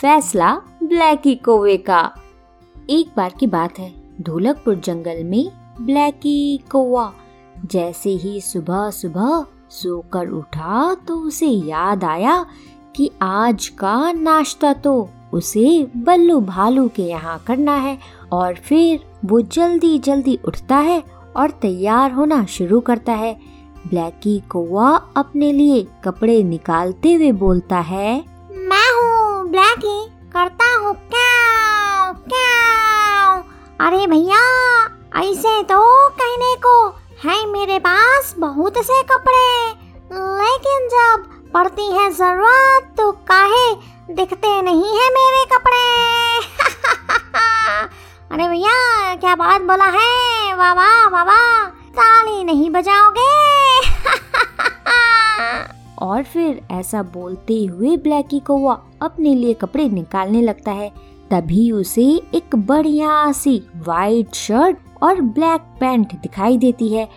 फैसला ब्लैकी कोवे का। एक बार की बात है ढोलकपुर जंगल में ब्लैकी कौवा। जैसे ही सुबह सुबह सोकर उठा तो उसे याद आया कि आज का नाश्ता तो उसे बल्लू भालू के यहाँ करना है और फिर वो जल्दी जल्दी उठता है और तैयार होना शुरू करता है। ब्लैकी कौवा अपने लिए कपड़े निकालते हुए बोलता है ब्लैकी करता हूँ। क्या क्या अरे भैया, ऐसे तो कहने को है मेरे पास बहुत से कपड़े। लेकिन जब पड़ती है ज़रूरत तो काहे दिखते नहीं है मेरे कपड़े? अरे भैया, क्या बात बोला है? वाह वाह वाह वाह। ताली नहीं बजाओगे? और फिर ऐसा बोलते हुए ब्लैकी कौवा अपने लिए कपड़े निकालने लगता है। तभी उसे एक बढ़िया सी वाइट शर्ट और ब्लैक पैंट दिखाई देती है।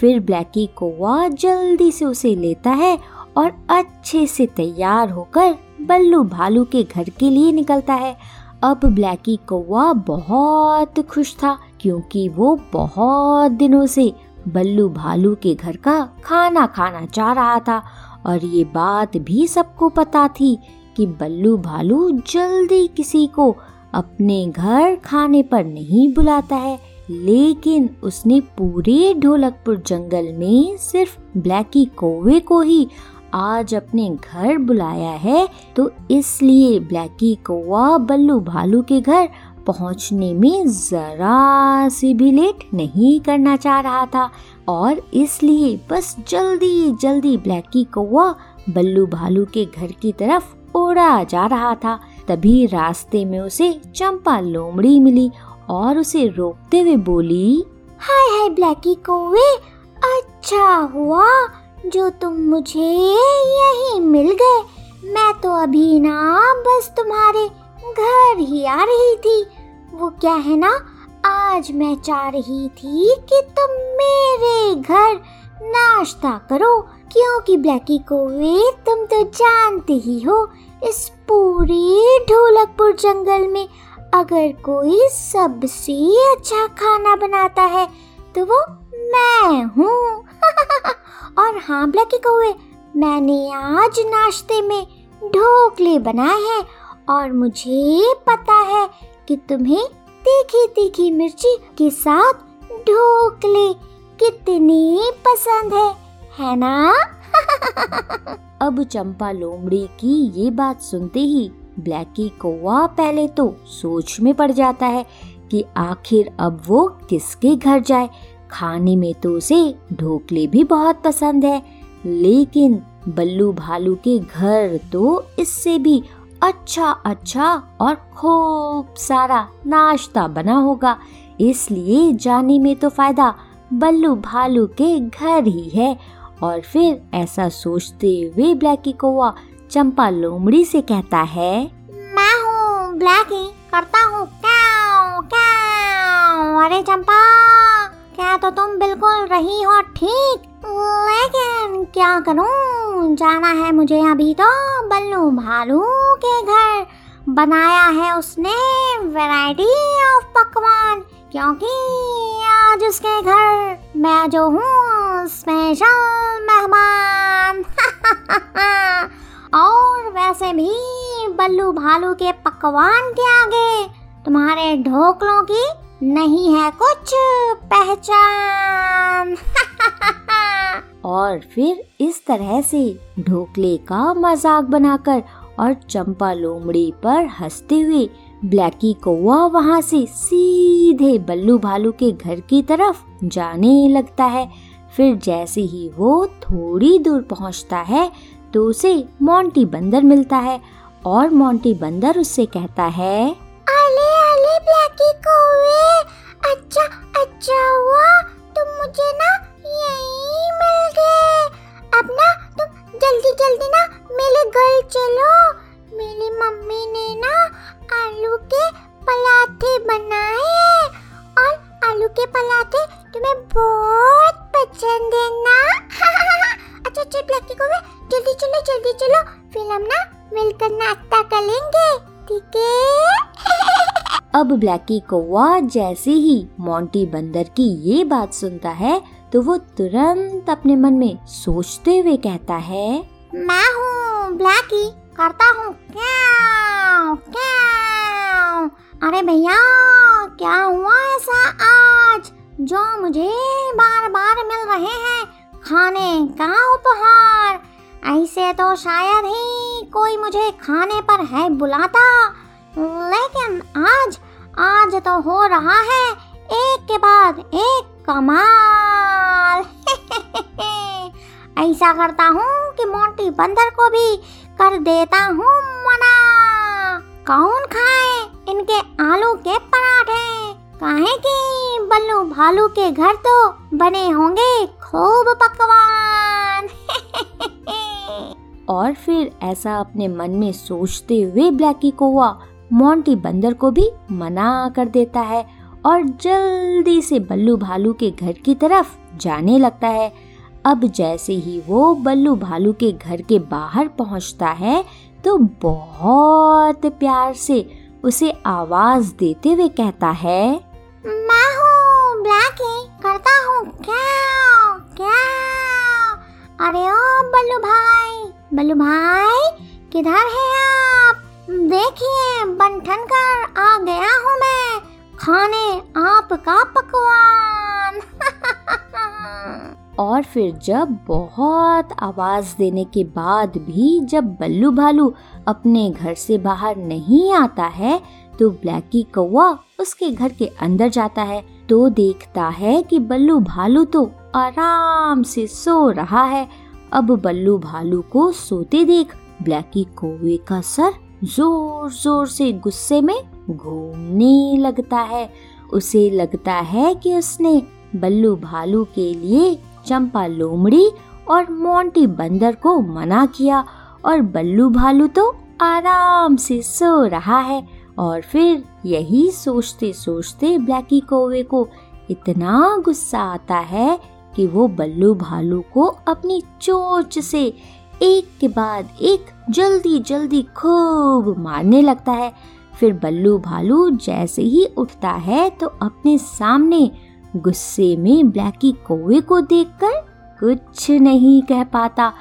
फिर ब्लैकी कौवा जल्दी से उसे लेता है और अच्छे से तैयार होकर बल्लू भालू के घर के लिए निकलता है। अब ब्लैकी कौवा बहुत खुश था क्योंकि वो बहुत दिनों से बल्लू भालू के घर का खाना खाना चाह रहा था और ये बात भी सबको पता थी कि बल्लू भालू जल्दी किसी को अपने घर खाने पर नहीं बुलाता है। लेकिन उसने पूरे ढोलकपुर जंगल में सिर्फ़ ब्लैकी कौवे को ही आज अपने घर बुलाया है। तो इसलिए ब्लैकी कौवा बल्लू भालू के घर पहुँचने में जरा से भी लेट नहीं करना चाह रहा था। और इसलिए बस जल्दी जल्दी ब्लैकी कौवा बल्लू भालू के घर की तरफ़ उड़ा जा रहा था। तभी रास्ते में उसे चंपा लोमड़ी मिली और उसे रोकते हुए बोली, हाय हाय ब्लैकी कौवे अच्छा हुआ जो तुम मुझे यही मिल गए। मैं तो अभी ना बस तुम्हारे घर ही आ रही थी। वो क्या है ना, आज मैं चाह रही थी कि तुम मेरे घर नाश्ता करो। क्योंकि ब्लैकी कोवे तुम तो जानते ही हो, इस पूरे ढोलकपुर जंगल में अगर कोई सबसे अच्छा खाना बनाता है तो वो मैं हूँ। और हाँ ब्लैकी कौवे मैंने आज नाश्ते में ढोकले बनाए हैं और मुझे पता है कि तुम्हें तीखी तीखी मिर्ची के साथ ढोकले कितनी पसंद है। है ना? अब चंपा लोमड़ी की ये बात सुनते ही ब्लैकी कौवा पहले तो सोच में पड़ जाता है कि आखिर अब वो किसके घर जाए। खाने में तो उसे ढोकले भी बहुत पसंद है, लेकिन बल्लू भालू के घर तो इससे भी अच्छा अच्छा और खूब सारा नाश्ता बना होगा। इसलिए जाने में तो फ़ायदा बल्लू भालू के घर ही है और फिर ऐसा सोचते हुए ब्लैकी कौवा चंपा लोमड़ी से कहता है, मैं हूँ ब्लैकी करता हूँ अरे चंपा, क्या तो तुम बिल्कुल रही हो ठीक? लेकिन क्या करूँ? जाना है मुझे अभी तो बल्लू भालू के घर। बनाया है उसने वैरायटी ऑफ़ पकवान, क्योंकि आज उसके घर मैं जो हूँ स्पेशल मेहमान और वैसे भी बल्लू भालू के पकवान के आगे तुम्हारे ढोकलों की नहीं है कुछ पहचान। और फिर इस तरह से ढोकले का मज़ाक बनाकर और चंपा लोमड़ी पर हँसते हुए ब्लैकी कौवा वहाँ से सीधे बल्लू भालू के घर की तरफ़ जाने लगता है। फिर जैसे ही वो थोड़ी दूर पहुँचता है तो उसे मोंटी बंदर मिलता है और मोंटी बंदर उससे कहता है अले अले ब्लैकी कौवे! अच्छा अच्छा हुआ, तुम मुझे ना यहीं मिल गए। अब ना तुम जल्दी जल्दी ना मेरे घर चलो। मेरी मम्मी ने ना आलू के पराठे बनाए और आलू के पराठे तुम्हें बहुत पसंद है ना अच्छा अच्छा ब्लैकी कौवे जल्दी चलो जल्दी चलो। फिर हम ना मिलकर नाश्ता करेंगे ठीक है? अब ब्लैकी कौवा जैसे ही मोंटी बंदर की ये बात सुनता है तो वो तुरंत अपने मन में सोचते हुए कहता है मैं हूँ ब्लैकी करता हूँ। अरे भैया क्या हुआ ऐसा आज? जो मुझे बार बार मिल रहे हैं, खाने का उपहार। ऐसे तो शायद ही कोई मुझे खाने पर है बुलाता। लेकिन आज आज तो हो रहा है एक के बाद एक कमाल। ऐसा करता हूँ कि मोंटी बंदर को भी कर देता हूँ मना। कौन खाए इनके आलू के पराठे? काहे कि बल्लू भालू के घर तो बने होंगे खूब पकवान। और फिर ऐसा अपने मन में सोचते हुए ब्लैकी कौवा मोंटी बंदर को भी मना कर देता है और जल्दी से बल्लू भालू के घर की तरफ़ जाने लगता है। अब जैसे ही वो बल्लू भालू के घर के बाहर पहुँचता है तो बहुत प्यार से उसे आवाज़ देते हुए कहता है मैं हूँ ब्लैकी करता हूँ। क्या क्या अरे ओ, बल्लू भाई। बल्लू भाई, किधर है आप? देखिए, बंठन कर आ गया हूँ मैं। खाने, आपका पकवान। और फिर जब बहुत आवाज़ देने के बाद भी जब बल्लू भालू अपने घर से बाहर नहीं आता है तो ब्लैकी कौआ उसके घर के अंदर जाता है। तो देखता है कि बल्लू भालू तो आराम से सो रहा है। अब बल्लू भालू को सोते देख ब्लैकी कौवे का सर ज़ोर ज़ोर से गुस्से में घूमने लगता है। उसे लगता है कि उसने बल्लू भालू के लिए चंपा लोमड़ी और मोंटी बंदर को मना किया और बल्लू भालू तो आराम से सो रहा है। और फिर यही सोचते सोचते ब्लैकी कौवे को इतना गुस्सा आता है कि वो बल्लू भालू को अपनी चोच से एक के बाद एक जल्दी जल्दी खूब मारने लगता है। फिर बल्लू भालू जैसे ही उठता है तो अपने सामने गुस्से में ब्लैकी कौवे को देखकर कुछ नहीं कह पाता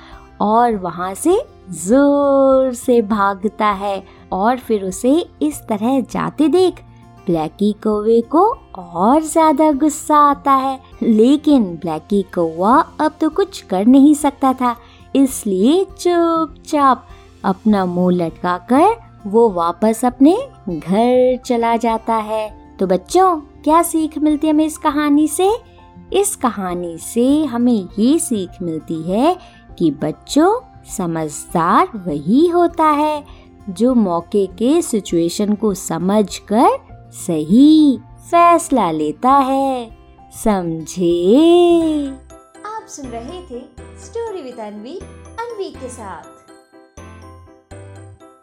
और वहाँ से ज़ोर से भागता है। और फिर उसे इस तरह जाते देख। ब्लैकी कौवे को और ज़्यादा गुस्सा आता है। लेकिन ब्लैकी कौवा अब तो कुछ कर नहीं सकता था। इसलिए चुपचाप अपना मुँह लटका कर वो वापस अपने घर चला जाता है। तो बच्चों, क्या सीख मिलती है हमें इस कहानी से? इस कहानी से हमें ये सीख मिलती है कि बच्चों, समझदार वही होता है। जो मौके के सिचुएशन को समझकर सही फैसला लेता है। समझे? आप सुन रहे थे स्टोरी विद अनवी अनवी के साथ।